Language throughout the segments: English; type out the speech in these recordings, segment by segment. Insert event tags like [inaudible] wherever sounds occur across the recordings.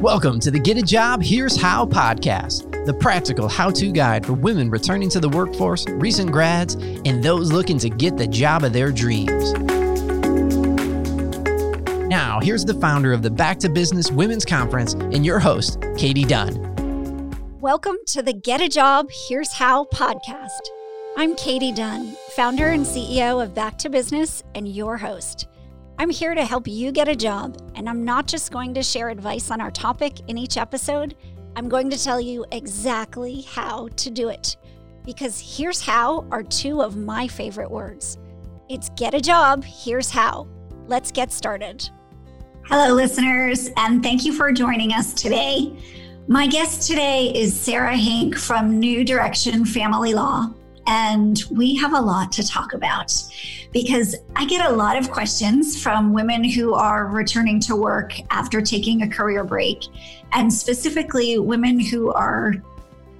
Welcome to the Get a Job Here's How podcast, the practical how to guide for women returning to the workforce, recent grads, and those looking to get the job of their dreams. Now, here's the founder of the Back to Business Women's Conference and your host, Katie Dunn. Welcome to the Get a Job Here's How podcast. I'm Katie Dunn, founder and CEO of Back to Business and your host. I'm here to help you get a job, and I'm not just going to share advice on our topic in each episode, I'm going to tell you exactly how to do it. Because here's how are two of my favorite words. It's get a job, here's how. Let's get started. Hello, listeners, and thank you for joining us today. My guest today is Sarah Hink from New Direction Family Law, and we have a lot to talk about because I get a lot of questions from women who are returning to work after taking a career break, and specifically women who are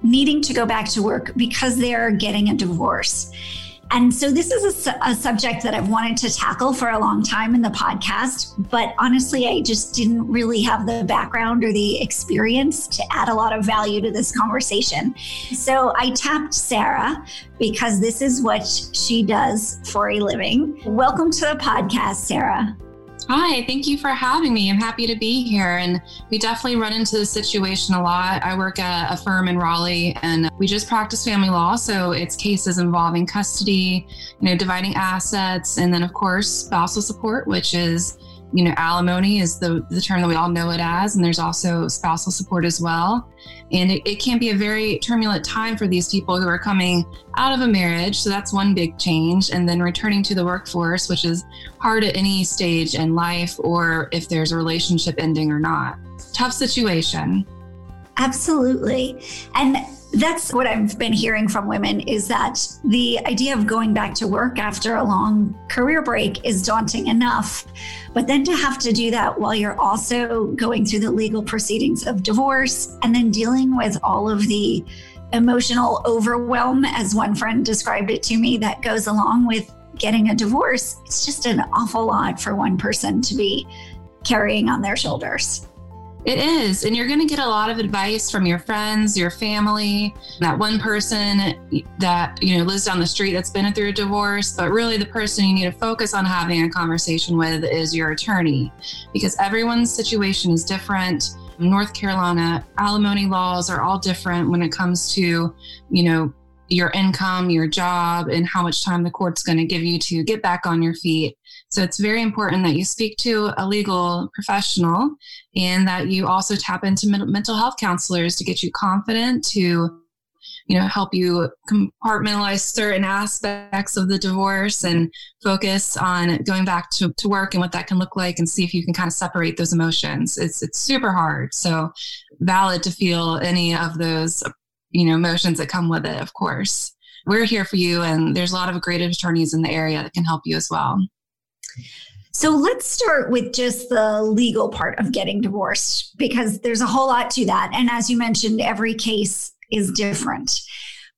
needing to go back to work because they're getting a divorce. And so this is a, a, subject that I've wanted to tackle for a long time in the podcast, but honestly, I just didn't really have the background or the experience to add a lot of value to this conversation. So I tapped Sarah because this is what she does for a living. Welcome to the podcast, Sarah. Hi, thank you for having me. I'm happy to be here. And we definitely run into this situation a lot. I work at a firm in Raleigh and we just practice family law. So it's cases involving custody, you know, dividing assets, and then, of course, spousal support, which is you know, alimony is the, the term that we all know it as, and there's also spousal support as well. And it, it can be a very turbulent time for these people who are coming out of a marriage. So that's one big change. And then returning to the workforce, which is hard at any stage in life or if there's a relationship ending or not. Tough situation. Absolutely. And that's what I've been hearing from women is that the idea of going back to work after a long career break is daunting enough. But then to have to do that while you're also going through the legal proceedings of divorce and then dealing with all of the emotional overwhelm, as one friend described it to me, that goes along with getting a divorce, it's just an awful lot for one person to be carrying on their shoulders. It is. And you're going to get a lot of advice from your friends, your family, that one person that, you know, lives down the street that's been through a divorce. But really, the person you need to focus on having a conversation with is your attorney because everyone's situation is different. North Carolina alimony laws are all different when it comes to, you know, your income, your job, and how much time the court's going to give you to get back on your feet. So it's very important that you speak to a legal professional and that you also tap into mental health counselors to get you confident to you know help you compartmentalize certain aspects of the divorce and focus on going back to, to work and what that can look like and see if you can kind of separate those emotions it's it's super hard so valid to feel any of those you know, emotions that come with it, of course. We're here for you, and there's a lot of great attorneys in the area that can help you as well. So let's start with just the legal part of getting divorced because there's a whole lot to that. And as you mentioned, every case is different.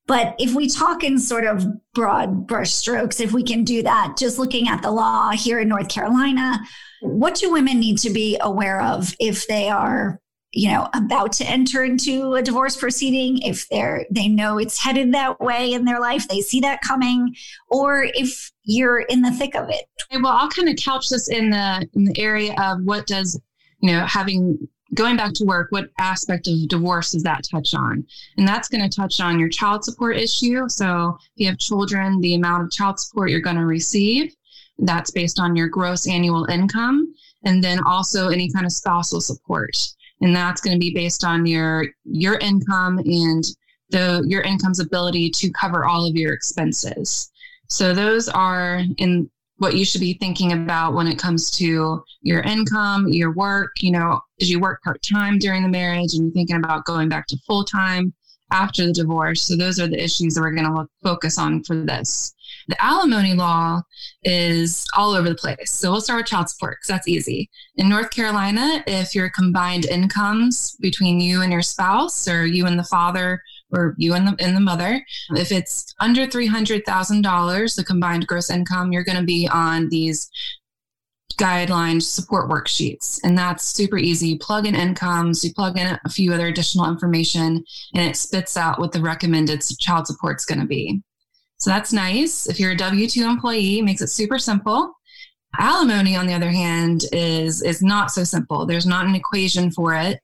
But if we talk in sort of broad brushstrokes, if we can do that, just looking at the law here in North Carolina, what do women need to be aware of if they are you know about to enter into a divorce proceeding if they're they know it's headed that way in their life they see that coming or if you're in the thick of it. Well i'll kind of couch this in the in the area of what does you know having going back to work what aspect of divorce does that touch on? And that's going to touch on your child support issue. So if you have children the amount of child support you're going to receive that's based on your gross annual income and then also any kind of spousal support and that's going to be based on your your income and the your income's ability to cover all of your expenses. So those are in what you should be thinking about when it comes to your income, your work. You know, did you work part time during the marriage and you're thinking about going back to full time after the divorce? So those are the issues that we're going to focus on for this. The alimony law is all over the place. So we'll start with child support because that's easy. In North Carolina, if your combined incomes between you and your spouse or you and the father or you and the, and the mother, if it's under $300,000, the combined gross income, you're going to be on these guideline support worksheets. And that's super easy. You plug in incomes, you plug in a few other additional information, and it spits out what the recommended child support is going to be. So that's nice. If you're a W 2 employee, makes it super simple. Alimony, on the other hand, is, is not so simple. There's not an equation for it.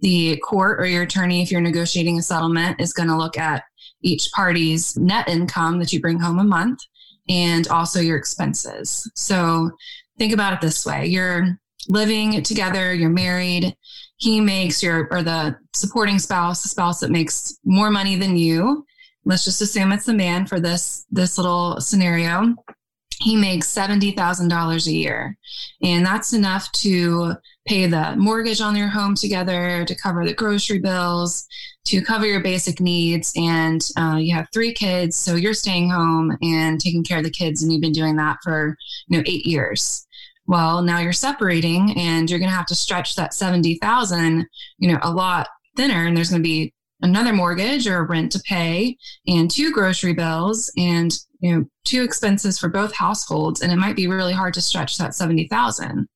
The court or your attorney, if you're negotiating a settlement, is going to look at each party's net income that you bring home a month and also your expenses. So think about it this way you're living together, you're married. He makes your, or the supporting spouse, the spouse that makes more money than you. Let's just assume it's the man for this, this little scenario. He makes $70,000 a year. And that's enough to pay the mortgage on your home together, to cover the grocery bills, to cover your basic needs. And uh, you have three kids, so you're staying home and taking care of the kids, and you've been doing that for you know eight years well now you're separating and you're going to have to stretch that 70,000 you know a lot thinner and there's going to be another mortgage or rent to pay and two grocery bills and you know two expenses for both households and it might be really hard to stretch that 70,000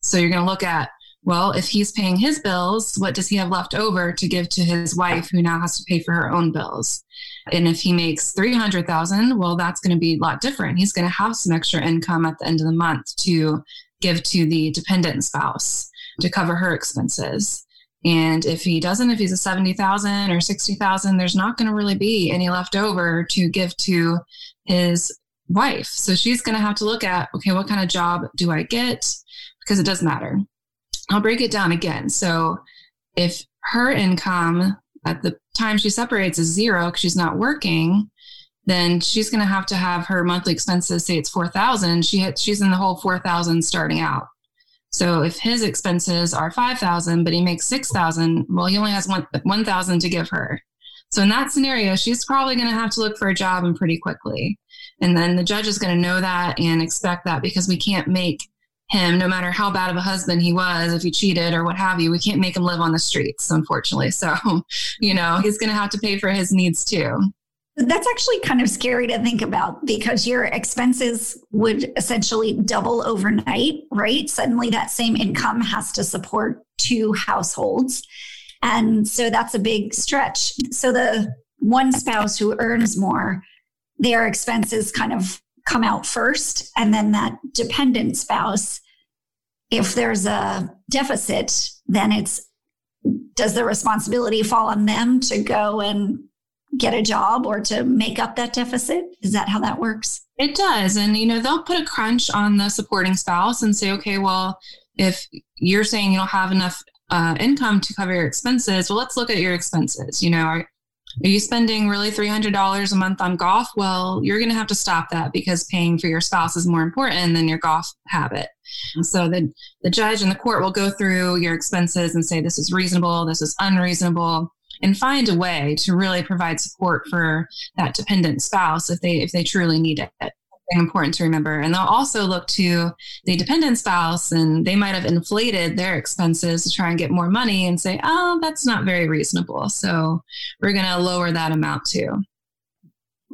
so you're going to look at well if he's paying his bills what does he have left over to give to his wife who now has to pay for her own bills and if he makes 300,000, well, that's going to be a lot different. He's going to have some extra income at the end of the month to give to the dependent spouse to cover her expenses. And if he doesn't, if he's a 70,000 or 60,000, there's not going to really be any left over to give to his wife. So she's going to have to look at, okay, what kind of job do I get? Because it does matter. I'll break it down again. So if her income at the time she separates is zero because she's not working, then she's going to have to have her monthly expenses say it's 4000 she she's in the hole 4000 starting out so if his expenses are 5000 but he makes 6000 well he only has 1000 to give her so in that scenario she's probably going to have to look for a job and pretty quickly and then the judge is going to know that and expect that because we can't make him, no matter how bad of a husband he was, if he cheated or what have you, we can't make him live on the streets, unfortunately. [laughs] So, you know, he's going to have to pay for his needs too. That's actually kind of scary to think about because your expenses would essentially double overnight, right? Suddenly that same income has to support two households. And so that's a big stretch. So the one spouse who earns more, their expenses kind of come out first. And then that dependent spouse, if there's a deficit, then it's does the responsibility fall on them to go and get a job or to make up that deficit? Is that how that works? It does. And, you know, they'll put a crunch on the supporting spouse and say, okay, well, if you're saying you don't have enough uh, income to cover your expenses, well, let's look at your expenses. You know, are, are you spending really $300 a month on golf? Well, you're going to have to stop that because paying for your spouse is more important than your golf habit. And so the, the judge and the court will go through your expenses and say, this is reasonable, this is unreasonable, and find a way to really provide support for that dependent spouse if they if they truly need it important to remember. And they'll also look to the dependent spouse and they might have inflated their expenses to try and get more money and say, oh, that's not very reasonable. So we're going to lower that amount too.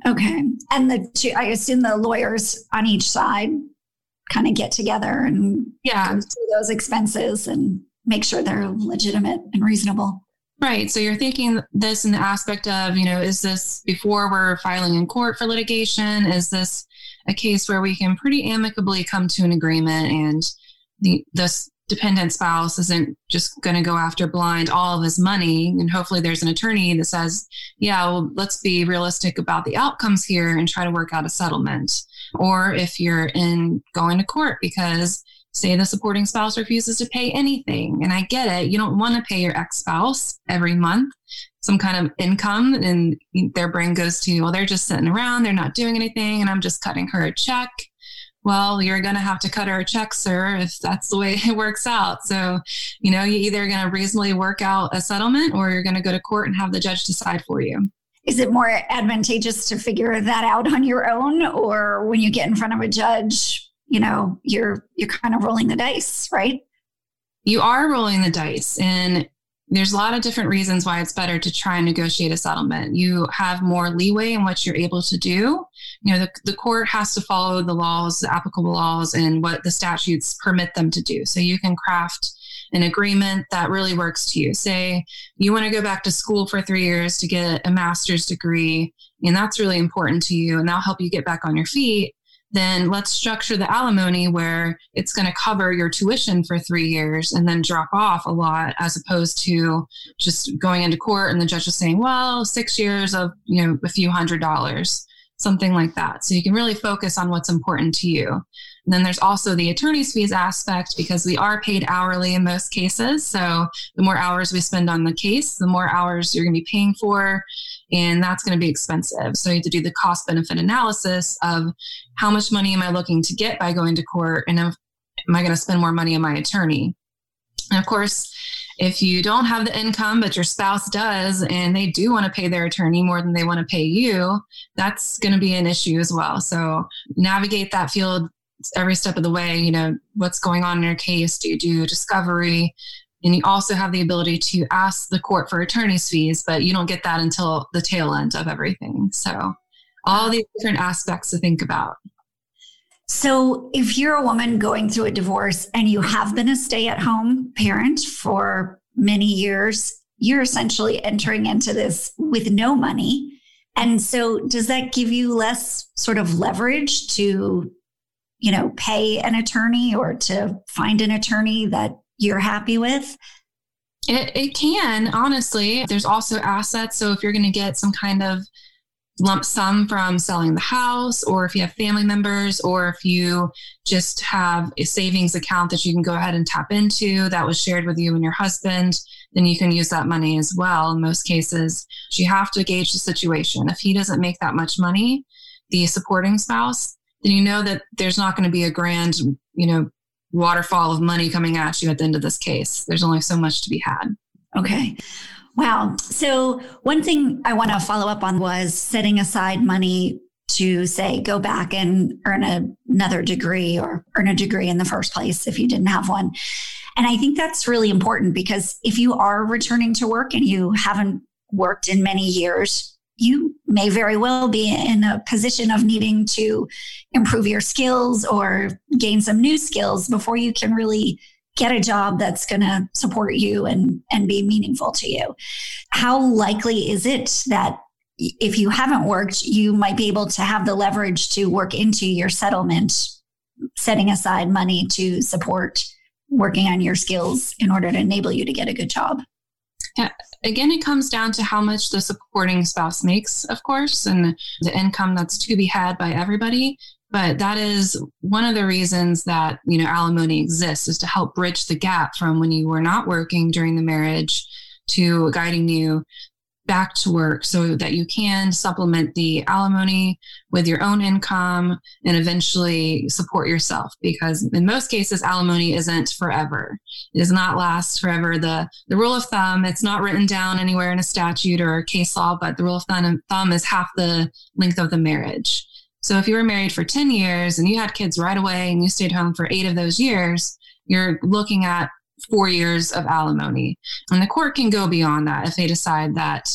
Okay. And the two, I assume the lawyers on each side kind of get together and yeah, those expenses and make sure they're legitimate and reasonable. Right. So you're thinking this in the aspect of, you know, is this before we're filing in court for litigation? Is this a case where we can pretty amicably come to an agreement and the this dependent spouse isn't just going to go after blind all of his money and hopefully there's an attorney that says yeah well let's be realistic about the outcomes here and try to work out a settlement or if you're in going to court because say the supporting spouse refuses to pay anything and i get it you don't want to pay your ex-spouse every month some kind of income and their brain goes to, well, they're just sitting around, they're not doing anything, and I'm just cutting her a check. Well, you're going to have to cut her a check, sir, if that's the way [laughs] it works out. So, you know, you're either going to reasonably work out a settlement or you're going to go to court and have the judge decide for you. Is it more advantageous to figure that out on your own or when you get in front of a judge, you know, you're you're kind of rolling the dice, right? You are rolling the dice and there's a lot of different reasons why it's better to try and negotiate a settlement. You have more leeway in what you're able to do. You know, the, the court has to follow the laws, the applicable laws, and what the statutes permit them to do. So you can craft an agreement that really works to you. Say you want to go back to school for three years to get a master's degree, and that's really important to you, and that'll help you get back on your feet then let's structure the alimony where it's going to cover your tuition for three years and then drop off a lot as opposed to just going into court and the judge is saying, well, six years of, you know, a few hundred dollars, something like that. So you can really focus on what's important to you. And then there's also the attorney's fees aspect because we are paid hourly in most cases. So the more hours we spend on the case, the more hours you're going to be paying for. And that's going to be expensive. So you have to do the cost benefit analysis of how much money am I looking to get by going to court? And am I going to spend more money on my attorney? And of course, if you don't have the income, but your spouse does, and they do want to pay their attorney more than they want to pay you, that's going to be an issue as well. So navigate that field every step of the way, you know, what's going on in your case? Do you do discovery? And you also have the ability to ask the court for attorney's fees, but you don't get that until the tail end of everything. So, all these different aspects to think about. So, if you're a woman going through a divorce and you have been a stay at home parent for many years, you're essentially entering into this with no money. And so, does that give you less sort of leverage to you know, pay an attorney or to find an attorney that you're happy with? It, it can, honestly. There's also assets. So if you're going to get some kind of lump sum from selling the house, or if you have family members, or if you just have a savings account that you can go ahead and tap into that was shared with you and your husband, then you can use that money as well. In most cases, you have to gauge the situation. If he doesn't make that much money, the supporting spouse, then you know that there's not going to be a grand, you know, waterfall of money coming at you at the end of this case. There's only so much to be had. Okay. Wow. So, one thing I want to follow up on was setting aside money to say go back and earn a, another degree or earn a degree in the first place if you didn't have one. And I think that's really important because if you are returning to work and you haven't worked in many years, you may very well be in a position of needing to improve your skills or gain some new skills before you can really get a job that's going to support you and and be meaningful to you. How likely is it that if you haven't worked you might be able to have the leverage to work into your settlement setting aside money to support working on your skills in order to enable you to get a good job Uh, again, it comes down to how much the supporting spouse makes, of course, and the income that's to be had by everybody. But that is one of the reasons that, you know, alimony exists is to help bridge the gap from when you were not working during the marriage to guiding you back to work so that you can supplement the alimony with your own income and eventually support yourself because in most cases alimony isn't forever. It does not last forever. The the rule of thumb it's not written down anywhere in a statute or a case law but the rule of thumb, thumb is half the length of the marriage. So if you were married for 10 years and you had kids right away and you stayed home for eight of those years you're looking at four years of alimony. And the court can go beyond that if they decide that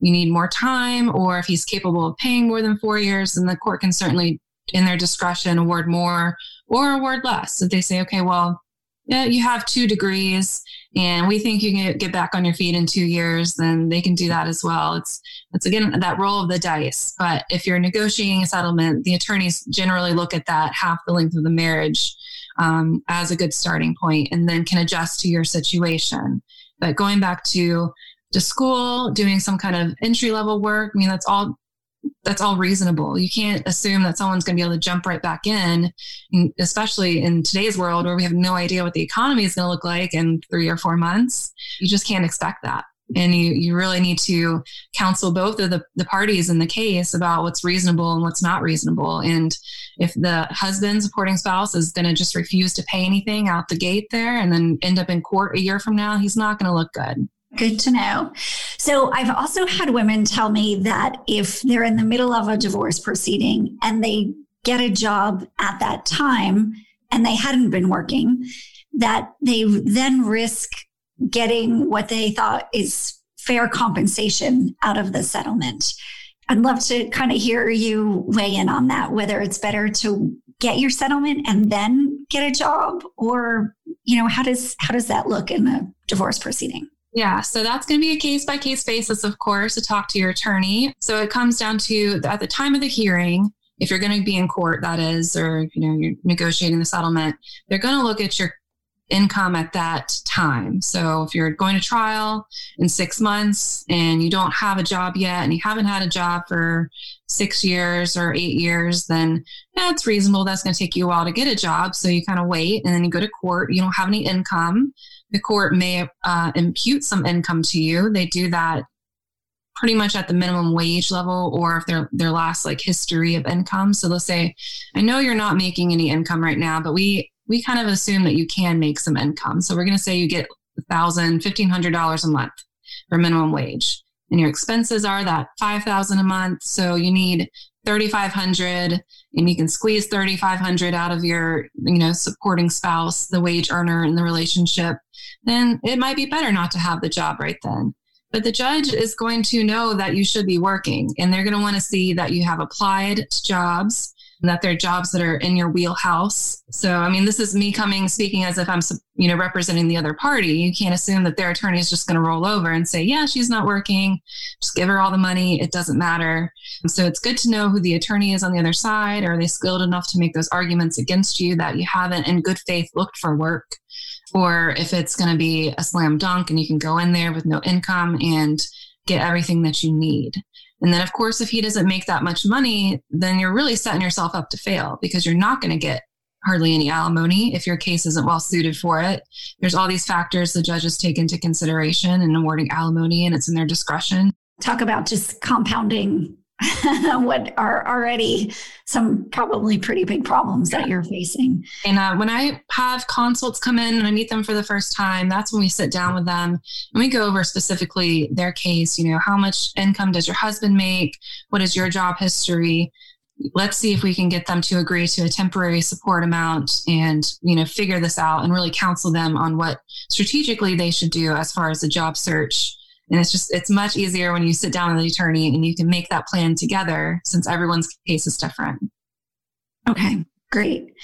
you need more time or if he's capable of paying more than four years, then the court can certainly, in their discretion, award more or award less. If they say, okay, well, yeah, you have two degrees and we think you can get back on your feet in two years, then they can do that as well. It's it's again that roll of the dice. But if you're negotiating a settlement, the attorneys generally look at that half the length of the marriage um, as a good starting point and then can adjust to your situation. But going back to to school, doing some kind of entry level work, I mean, that's all that's all reasonable. You can't assume that someone's going to be able to jump right back in, especially in today's world where we have no idea what the economy is going to look like in three or four months. You just can't expect that and you you really need to counsel both of the, the parties in the case about what's reasonable and what's not reasonable and if the husband supporting spouse is going to just refuse to pay anything out the gate there and then end up in court a year from now he's not going to look good Good to know. So, I've also had women tell me that if they're in the middle of a divorce proceeding and they get a job at that time and they hadn't been working, that they then risk getting what they thought is fair compensation out of the settlement. I'd love to kind of hear you weigh in on that, whether it's better to get your settlement and then get a job or, you know, how does how does that look in a divorce proceeding? Yeah, so that's going to be a case by case basis, of course, to talk to your attorney. So it comes down to at the time of the hearing, if you're going to be in court, that is, or you know, you're negotiating the settlement, they're going to look at your income at that time. So if you're going to trial in six months and you don't have a job yet and you haven't had a job for six years or eight years, then that's reasonable. That's going to take you a while to get a job. So you kind of wait and then you go to court. You don't have any income. The court may uh, impute some income to you. They do that pretty much at the minimum wage level or if their their last like history of income so they'll say i know you're not making any income right now but we we kind of assume that you can make some income. So we're going to say you get $1,000, $1,500 a month for minimum wage. And your expenses are that 5000 a month. So you need 3500 and you can squeeze 3500 out of your, you know, supporting spouse, the wage earner in the relationship. Then it might be better not to have the job right then. But the judge is going to know that you should be working and they're going to want to see that you have applied to jobs that they're jobs that are in your wheelhouse. So, I mean, this is me coming speaking as if I'm, you know, representing the other party. You can't assume that their attorney is just going to roll over and say, yeah, she's not working. Just give her all the money. It doesn't matter. So it's good to know who the attorney is on the other side. Are they skilled enough to make those arguments against you that you haven't in good faith looked for work? Or if it's going to be a slam dunk and you can go in there with no income and get everything that you need. And then, of course, if he doesn't make that much money, then you're really setting yourself up to fail because you're not going to get hardly any alimony if your case isn't well suited for it. There's all these factors the judges take into consideration in awarding alimony, and it's in their discretion. Talk about just compounding [laughs] what are already some probably pretty big problems that you're facing. And uh, when I have consults come in and I meet them for the first time, that's when we sit down with them and we go over specifically their case. You know, how much income does your husband make? What is your job history? Let's see if we can get them to agree to a temporary support amount and, you know, figure this out and really counsel them on what strategically they should do as far as the job search and it's just, it's much easier when you sit down with the attorney and you can make that plan together since everyone's case is different. Okay, great.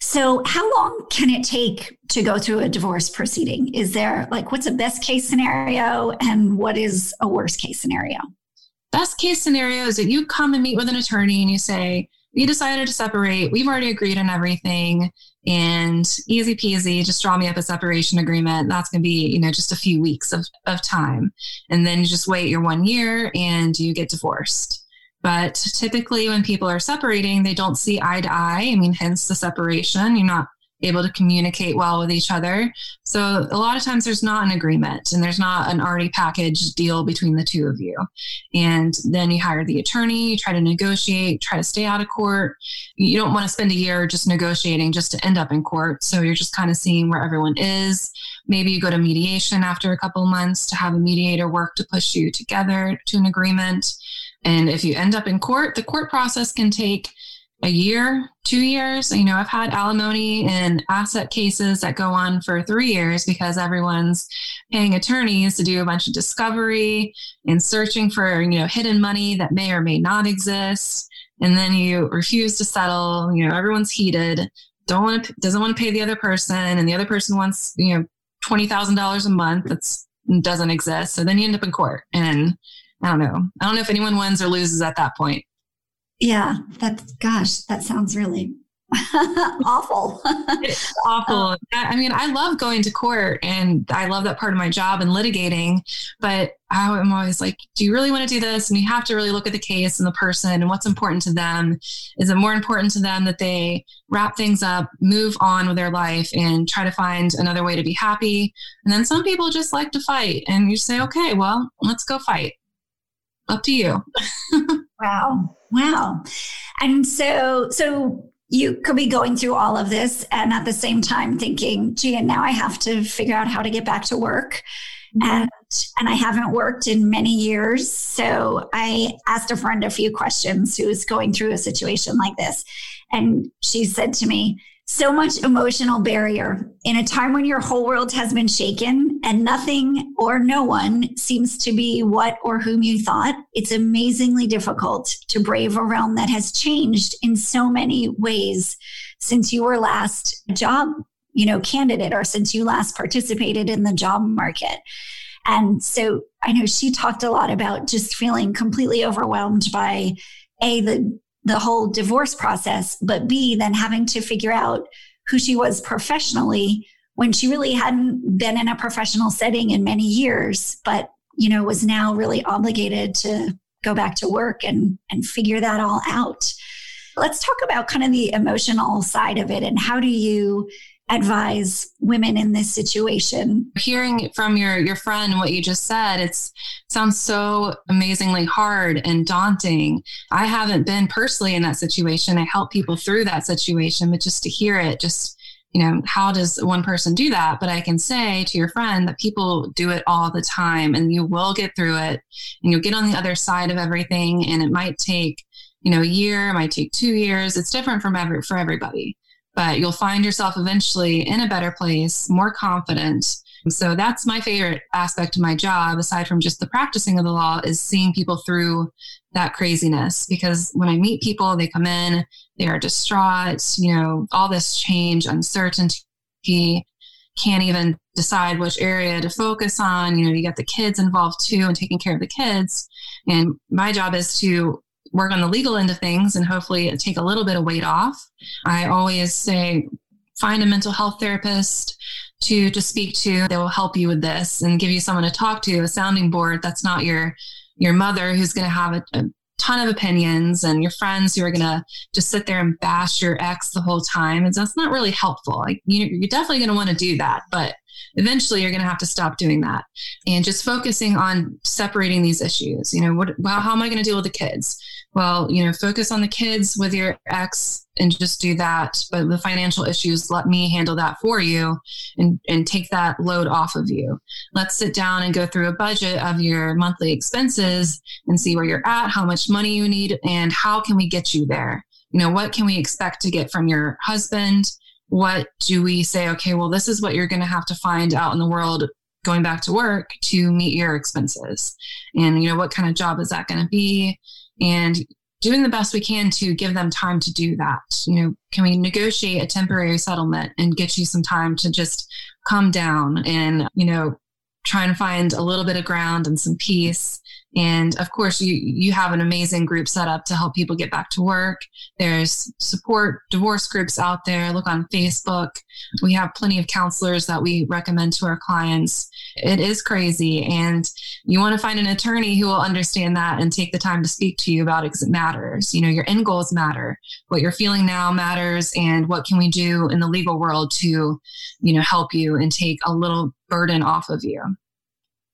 So, how long can it take to go through a divorce proceeding? Is there like, what's a best case scenario and what is a worst case scenario? Best case scenario is that you come and meet with an attorney and you say, we decided to separate. We've already agreed on everything and easy peasy, just draw me up a separation agreement. That's going to be, you know, just a few weeks of, of time. And then you just wait your one year and you get divorced. But typically, when people are separating, they don't see eye to eye. I mean, hence the separation. You're not able to communicate well with each other. So a lot of times there's not an agreement and there's not an already packaged deal between the two of you. And then you hire the attorney, you try to negotiate, try to stay out of court. You don't want to spend a year just negotiating just to end up in court. So you're just kind of seeing where everyone is. Maybe you go to mediation after a couple months to have a mediator work to push you together to an agreement. And if you end up in court, the court process can take a year, two years. You know, I've had alimony and asset cases that go on for three years because everyone's paying attorneys to do a bunch of discovery and searching for, you know, hidden money that may or may not exist. And then you refuse to settle. You know, everyone's heated, don't want to, doesn't want to pay the other person, and the other person wants, you know, twenty thousand dollars a month. That's doesn't exist. So then you end up in court, and I don't know. I don't know if anyone wins or loses at that point. Yeah, that's gosh, that sounds really [laughs] awful. it's awful. Uh, I mean, I love going to court and I love that part of my job and litigating, but I'm always like, do you really want to do this? And you have to really look at the case and the person and what's important to them. Is it more important to them that they wrap things up, move on with their life, and try to find another way to be happy? And then some people just like to fight, and you say, okay, well, let's go fight. Up to you. [laughs] wow. Wow. And so, so you could be going through all of this and at the same time thinking, gee, and now I have to figure out how to get back to work. Mm-hmm. And and I haven't worked in many years. So I asked a friend a few questions who was going through a situation like this. And she said to me, so much emotional barrier in a time when your whole world has been shaken and nothing or no one seems to be what or whom you thought. It's amazingly difficult to brave a realm that has changed in so many ways since you were last job, you know, candidate or since you last participated in the job market. And so I know she talked a lot about just feeling completely overwhelmed by a the the whole divorce process, but B then having to figure out who she was professionally when she really hadn't been in a professional setting in many years, but you know was now really obligated to go back to work and and figure that all out. Let's talk about kind of the emotional side of it and how do you advise women in this situation. Hearing from your your friend what you just said it's sounds so amazingly hard and daunting. I haven't been personally in that situation. I help people through that situation but just to hear it just you know how does one person do that? But i can say to your friend that people do it all the time and you will get through it and you'll get on the other side of everything and it might take you know a year it might take two years. It's different from every for everybody but you'll find yourself eventually in a better place, more confident. So that's my favorite aspect of my job, aside from just the practicing of the law, is seeing people through that craziness. Because when I meet people, they come in, they are distraught, you know, all this change, uncertainty, can't even decide which area to focus on. You know, you get the kids involved too and taking care of the kids. And my job is to work on the legal end of things and hopefully take a little bit of weight off. I always say find a mental health therapist to to speak to that will help you with this and give you someone to talk to, a sounding board that's not your your mother who's going to have a, a ton of opinions and your friends who are going to just sit there and bash your ex the whole time. And that's not really helpful. Like you, you're definitely going to want to do that, but eventually you're going to have to stop doing that and just focusing on separating these issues. You know, what, well, how am I going to deal with the kids? Well, you know, focus on the kids with your ex and just do that. But the financial issues, let me handle that for you and, and take that load off of you. Let's sit down and go through a budget of your monthly expenses and see where you're at, how much money you need, and how can we get you there? You know, what can we expect to get from your husband? What do we say, okay, well, this is what you're going to have to find out in the world going back to work to meet your expenses? And, you know, what kind of job is that going to be? And doing the best we can to give them time to do that. You know, can we negotiate a temporary settlement and get you some time to just calm down and, you know, try to find a little bit of ground and some peace and of course, you, you have an amazing group set up to help people get back to work. There's support divorce groups out there. Look on Facebook. We have plenty of counselors that we recommend to our clients. It is crazy. And you want to find an attorney who will understand that and take the time to speak to you about it because it matters. You know, your end goals matter. What you're feeling now matters. And what can we do in the legal world to, you know, help you and take a little burden off of you?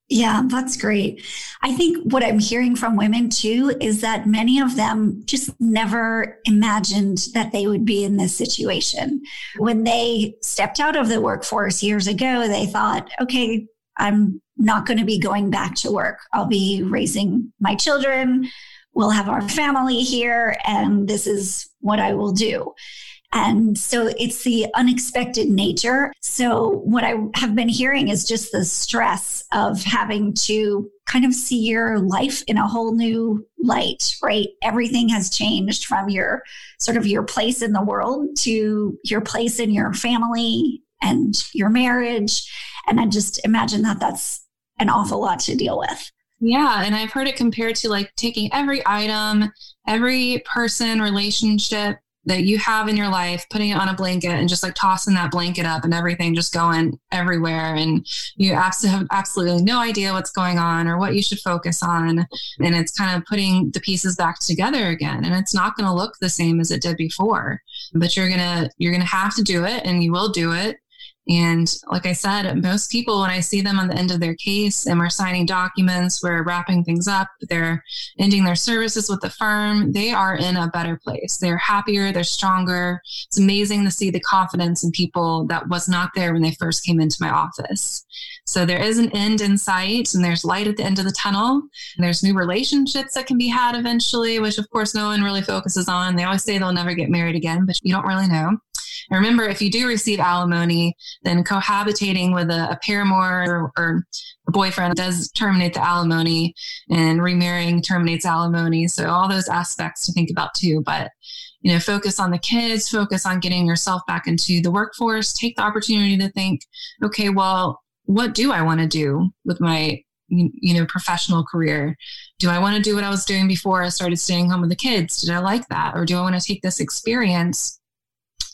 Yeah, that's great. I think what I'm hearing from women too is that many of them just never imagined that they would be in this situation. When they stepped out of the workforce years ago, they thought, okay, I'm not going to be going back to work. I'll be raising my children. We'll have our family here, and this is what I will do. And so it's the unexpected nature. So, what I have been hearing is just the stress of having to kind of see your life in a whole new light, right? Everything has changed from your sort of your place in the world to your place in your family and your marriage. And I just imagine that that's an awful lot to deal with. Yeah. And I've heard it compared to like taking every item, every person, relationship, that you have in your life, putting it on a blanket and just like tossing that blanket up and everything just going everywhere. And you have absolutely no idea what's going on or what you should focus on. And it's kind of putting the pieces back together again. And it's not going to look the same as it did before, but you're going to, you're going to have to do it and you will do it. And like I said, most people, when I see them on the end of their case and we're signing documents, we're wrapping things up, they're ending their services with the firm, they are in a better place. They're happier, they're stronger. It's amazing to see the confidence in people that was not there when they first came into my office. So there is an end in sight and there's light at the end of the tunnel. And there's new relationships that can be had eventually, which of course no one really focuses on. They always say they'll never get married again, but you don't really know And remember, if you do receive alimony, then cohabitating with a, a paramour or, or a boyfriend does terminate the alimony, and remarrying terminates alimony. So all those aspects to think about too. But you know, focus on the kids, focus on getting yourself back into the workforce. Take the opportunity to think, okay, well, what do I want to do with my you know professional career do i want to do what i was doing before i started staying home with the kids did i like that or do i want to take this experience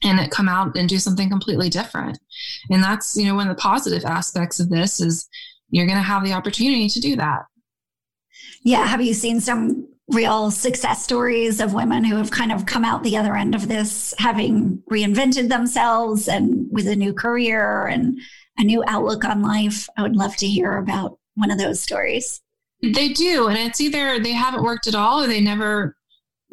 and it come out and do something completely different and that's you know one of the positive aspects of this is you're going to have the opportunity to do that yeah have you seen some real success stories of women who have kind of come out the other end of this having reinvented themselves and with a new career and a new outlook on life i would love to hear about one of those stories. They do. And it's either they haven't worked at all or they never,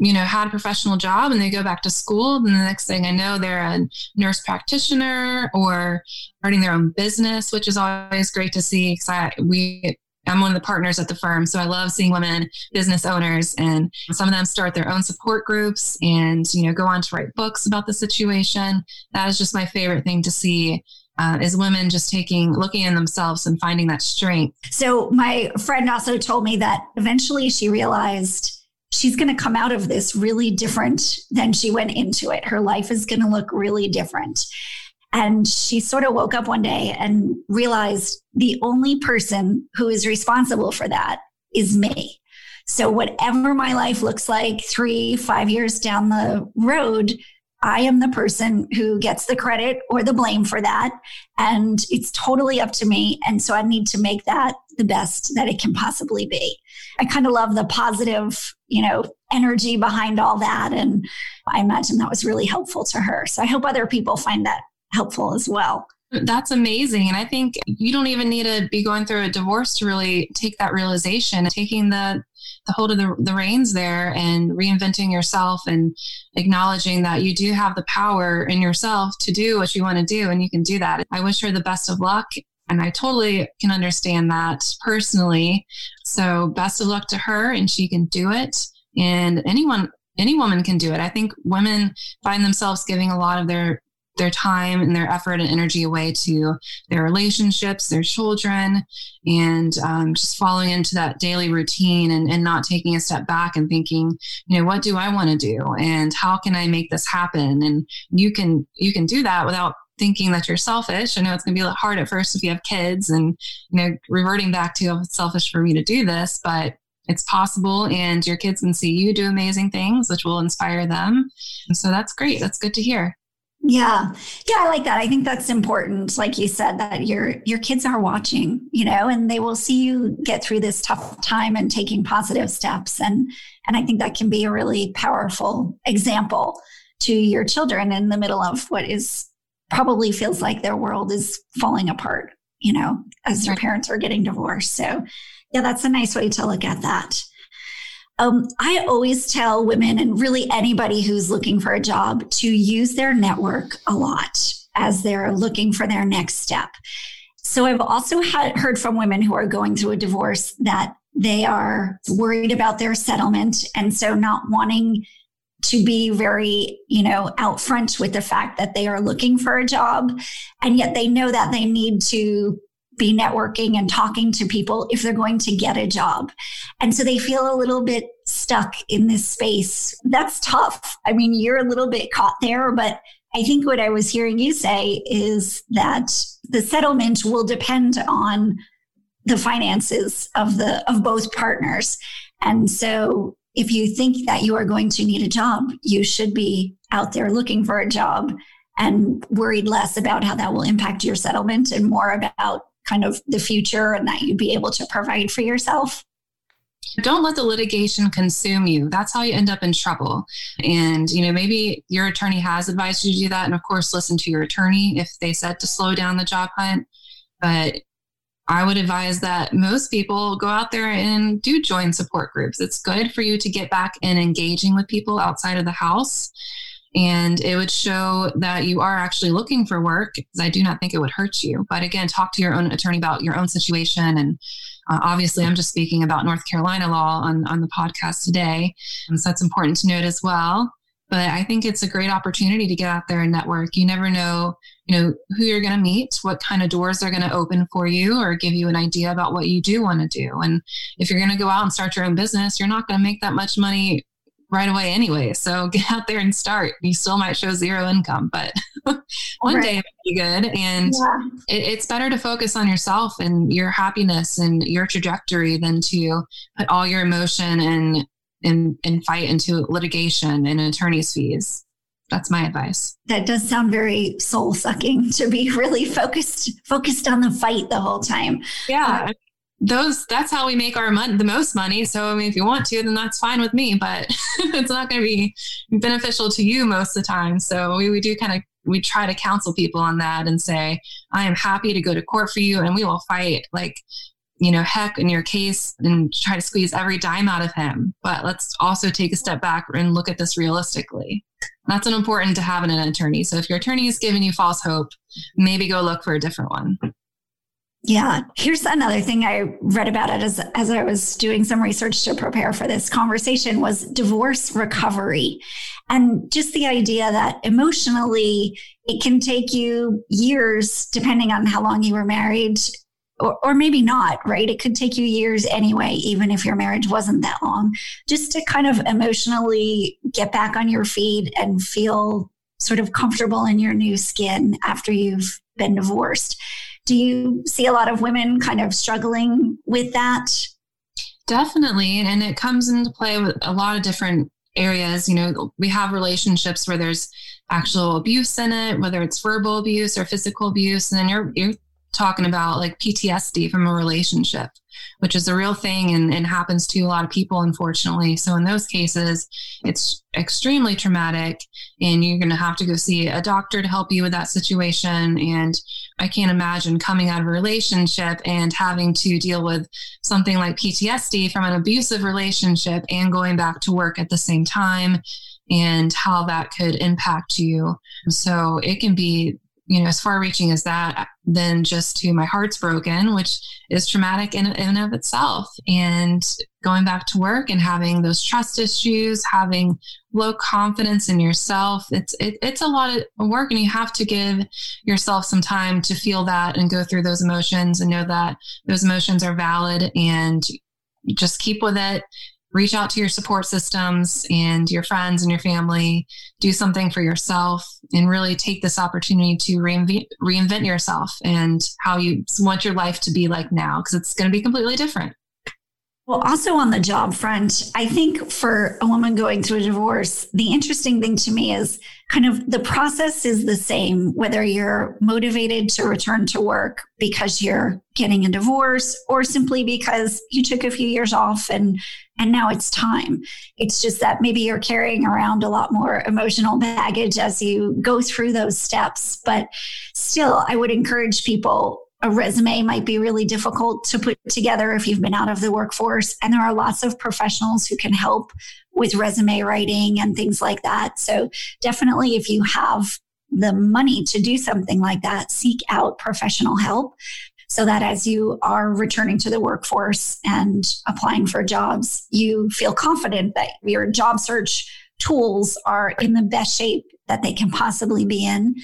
you know, had a professional job and they go back to school. And the next thing I know, they're a nurse practitioner or starting their own business, which is always great to see. Because I, we, I'm one of the partners at the firm. So I love seeing women business owners and some of them start their own support groups and, you know, go on to write books about the situation. That is just my favorite thing to see uh, is women just taking looking in themselves and finding that strength so my friend also told me that eventually she realized she's going to come out of this really different than she went into it. Her life is going to look really different. And she sort of woke up one day and realized the only person who is responsible for that is me. So whatever my life looks like three five years down the road I am the person who gets the credit or the blame for that. And it's totally up to me. And so I need to make that the best that it can possibly be. I kind of love the positive, you know, energy behind all that. And I imagine that was really helpful to her. So I hope other people find that helpful as well. That's amazing. And I think you don't even need to be going through a divorce to really take that realization, taking the the hold of the, the reins there and reinventing yourself and acknowledging that you do have the power in yourself to do what you want to do and you can do that. I wish her the best of luck and I totally can understand that personally. So best of luck to her and she can do it. And anyone any woman can do it. I think women find themselves giving a lot of their their time and their effort and energy away to their relationships, their children, and um, just falling into that daily routine and, and not taking a step back and thinking, you know, what do I want to do and how can I make this happen? And you can you can do that without thinking that you're selfish. I know it's going to be a little hard at first if you have kids and you know reverting back to it's selfish for me to do this, but it's possible and your kids can see you do amazing things which will inspire them. And so that's great. That's good to hear. Yeah. Yeah, I like that. I think that's important like you said that your your kids are watching, you know, and they will see you get through this tough time and taking positive steps and and I think that can be a really powerful example to your children in the middle of what is probably feels like their world is falling apart, you know, as their parents are getting divorced. So, yeah, that's a nice way to look at that. Um, I always tell women and really anybody who's looking for a job to use their network a lot as they're looking for their next step. So I've also had, heard from women who are going through a divorce that they are worried about their settlement and so not wanting to be very, you know, out front with the fact that they are looking for a job and yet they know that they need to be networking and talking to people if they're going to get a job. And so they feel a little bit stuck in this space. That's tough. I mean, you're a little bit caught there, but I think what I was hearing you say is that the settlement will depend on the finances of the of both partners. And so if you think that you are going to need a job, you should be out there looking for a job and worried less about how that will impact your settlement and more about kind of the future and that you'd be able to provide for yourself. Don't let the litigation consume you. That's how you end up in trouble. And, you know, maybe your attorney has advised you to do that. And of course, listen to your attorney if they said to slow down the job hunt. But I would advise that most people go out there and do join support groups. It's good for you to get back and engaging with people outside of the house and it would show that you are actually looking for work because I do not think it would hurt you. But again, talk to your own attorney about your own situation. And uh, obviously, I'm just speaking about North Carolina law on, on the podcast today. And so that's important to note as well. but I think it's a great opportunity to get out there and network. You never know, you know, who you're going to meet, what kind of doors they're going to open for you or give you an idea about what you do want to do. And if you're going to go out and start your own business, you're not going to make that much money right away anyway. So [laughs] get out there and start. You still might show zero income, but [laughs] one right. day it might be good. And yeah. it, it's better to focus on yourself and your happiness and your trajectory than to put all your emotion and and, and fight into litigation and attorney's fees. That's my advice. That does sound very soul sucking to be [laughs] really focused focused on the fight the whole time. Yeah. Uh, those that's how we make our money the most money. So i mean if you want to then that's fine with me but [laughs] it's not going to be beneficial to you most of the time. So we, we do kind of we try to counsel people on that and say i am happy to go to court for you and we will fight like you know heck in your case and try to squeeze every dime out of him. But let's also take a step back and look at this realistically. That's an important to have in an attorney. So if your attorney is giving you false hope maybe go look for a different one yeah. Here's another thing I read about it as, as I was doing some research to prepare for this conversation was divorce recovery. And just the idea that emotionally it can take you years, depending on how long you were married, or, or maybe not, right? It could take you years anyway, even if your marriage wasn't that long, just to kind of emotionally get back on your feet and feel sort of comfortable in your new skin after you've been divorced. Do you see a lot of women kind of struggling with that? Definitely. And it comes into play with a lot of different areas. You know, we have relationships where there's actual abuse in it, whether it's verbal abuse or physical abuse. And then you're, you're talking about like PTSD from a relationship, which is a real thing and, and, happens to a lot of people, unfortunately. So in those cases, it's extremely traumatic and you're going to have to go see a doctor to help you with that situation. And I can't imagine coming out of a relationship and having to deal with something like PTSD from an abusive relationship and going back to work at the same time and how that could impact you. So it can be you know, as far reaching as that, then just to my heart's broken, which is traumatic in, and of itself. And going back to work and having those trust issues, having low confidence in yourself, it's it, it's a lot of work, and you have to give yourself some time to feel that and go through those emotions and know that those emotions are valid and just keep with it reach out to your support systems and your friends and your family, do something for yourself, and really take this opportunity to reinvent, reinvent yourself and how you want your life to be like now, because it's going to be completely different. Well, also on the job front, I think for a woman going through a divorce, the interesting thing to me is kind of the process is the same, whether you're motivated to return to work because you're getting a divorce or simply because you took a few years off and and now it's time. It's just that maybe you're carrying around a lot more emotional baggage as you go through those steps. But still, I would encourage people a resume might be really difficult to put together if you've been out of the workforce. And there are lots of professionals who can help with resume writing and things like that. So, definitely, if you have the money to do something like that, seek out professional help so that as you are returning to the workforce and applying for jobs, you feel confident that your job search tools are in the best shape that they can possibly be in.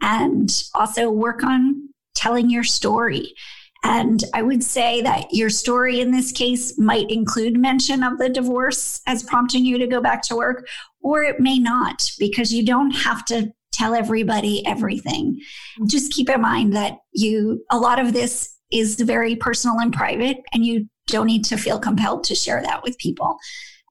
And also work on telling your story. And I would say that your story in this case might include mention of the divorce as prompting you to go back to work, or it may not, because you don't have to tell everybody everything. Mm-hmm. Just keep in mind that you, a lot of this is very personal and private, and you don't need to feel compelled to share that with people.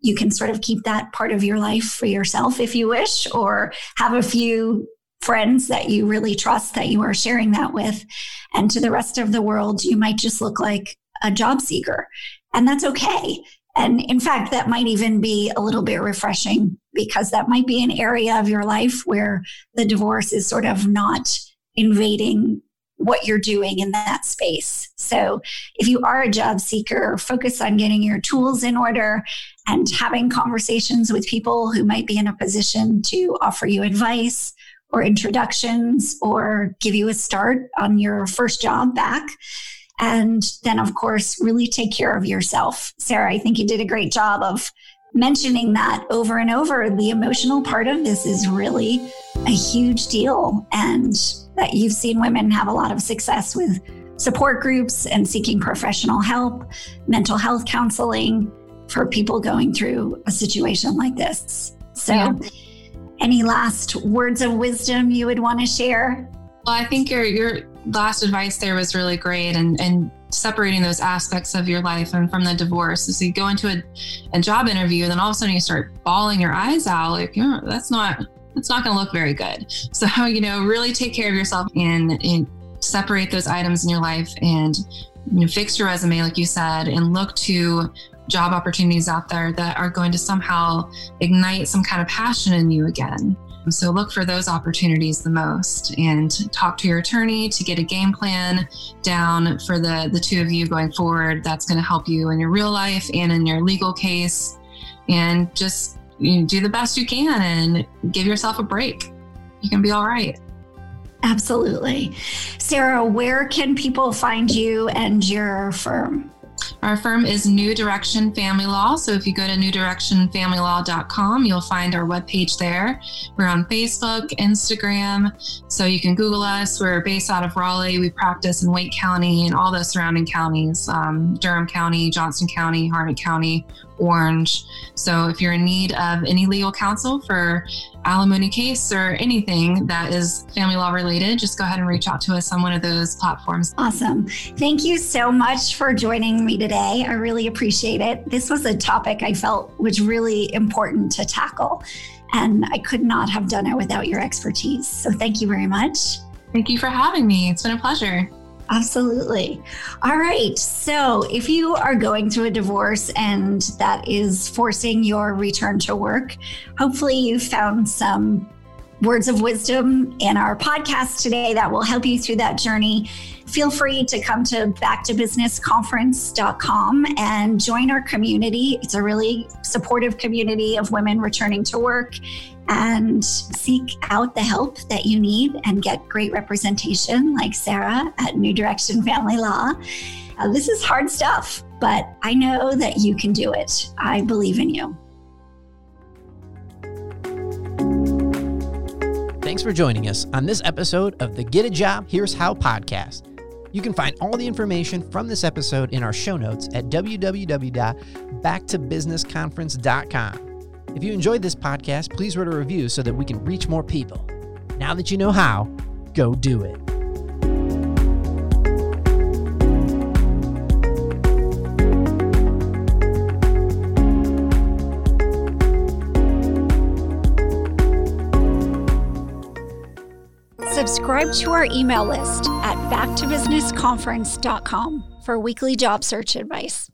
You can sort of keep that part of your life for yourself if you wish, or have a few friends that you really trust that you are sharing that with. And to the rest of the world, you might just look like a job seeker. And that's okay. And in fact, that might even be a little bit refreshing because that might be an area of your life where the divorce is sort of not invading what you're doing in that space. So, if you are a job seeker, focus on getting your tools in order and having conversations with people who might be in a position to offer you advice or introductions or give you a start on your first job back. And then, of course, really take care of yourself. Sarah, I think you did a great job of mentioning that over and over. The emotional part of this is really a huge deal, and that you've seen women have a lot of success with support groups and seeking professional help, mental health counseling for people going through a situation like this. So, yeah. any last words of wisdom you would want to share? Well, I think your your last advice there was really great, and and separating those aspects of your life and from the divorce. So you go into a, a job interview, and then all of a sudden you start bawling your eyes out. Like, know, that's not that's not going to look very good. [laughs] So you know, really take care of yourself and, and separate those items in your life, and you know, fix your resume, like you said, and look to job opportunities out there that are going to somehow ignite some kind of passion in you again. So look for those opportunities the most and talk to your attorney to get a game plan down for the, the two of you going forward. That's going to help you in your real life and in your legal case. And just you know, do the best you can and give yourself a break. You can be all right. Absolutely. Sarah, where can people find you and your firm? Our firm is New Direction Family Law. So if you go to newdirectionfamilylaw.com, you'll find our webpage there. We're on Facebook, Instagram. So you can Google us. We're based out of Raleigh. We practice in Wake County and all the surrounding counties um, Durham County, Johnston County, Harnett County, Orange. So if you're in need of any legal counsel for alimony case or anything that is family law related, just go ahead and reach out to us on one of those platforms. Awesome. Thank you so much for joining me today. I really appreciate it. This was a topic I felt was really important to tackle, and I could not have done it without your expertise. So thank you very much. Thank you for having me. It's been a pleasure. Absolutely. All right. So, if you are going through a divorce and that is forcing your return to work, hopefully you found some words of wisdom in our podcast today that will help you through that journey. Feel free to come to backtobusinessconference.com and join our community. It's a really supportive community of women returning to work and seek out the help that you need and get great representation like Sarah at New Direction Family Law. Uh, this is hard stuff, but I know that you can do it. I believe in you. Thanks for joining us on this episode of the Get a Job Here's How podcast. You can find all the information from this episode in our show notes at www.backtobusinessconference.com. If you enjoyed this podcast, please write a review so that we can reach more people. Now that you know how, go do it. Subscribe to our email list at backtobusinessconference.com for weekly job search advice.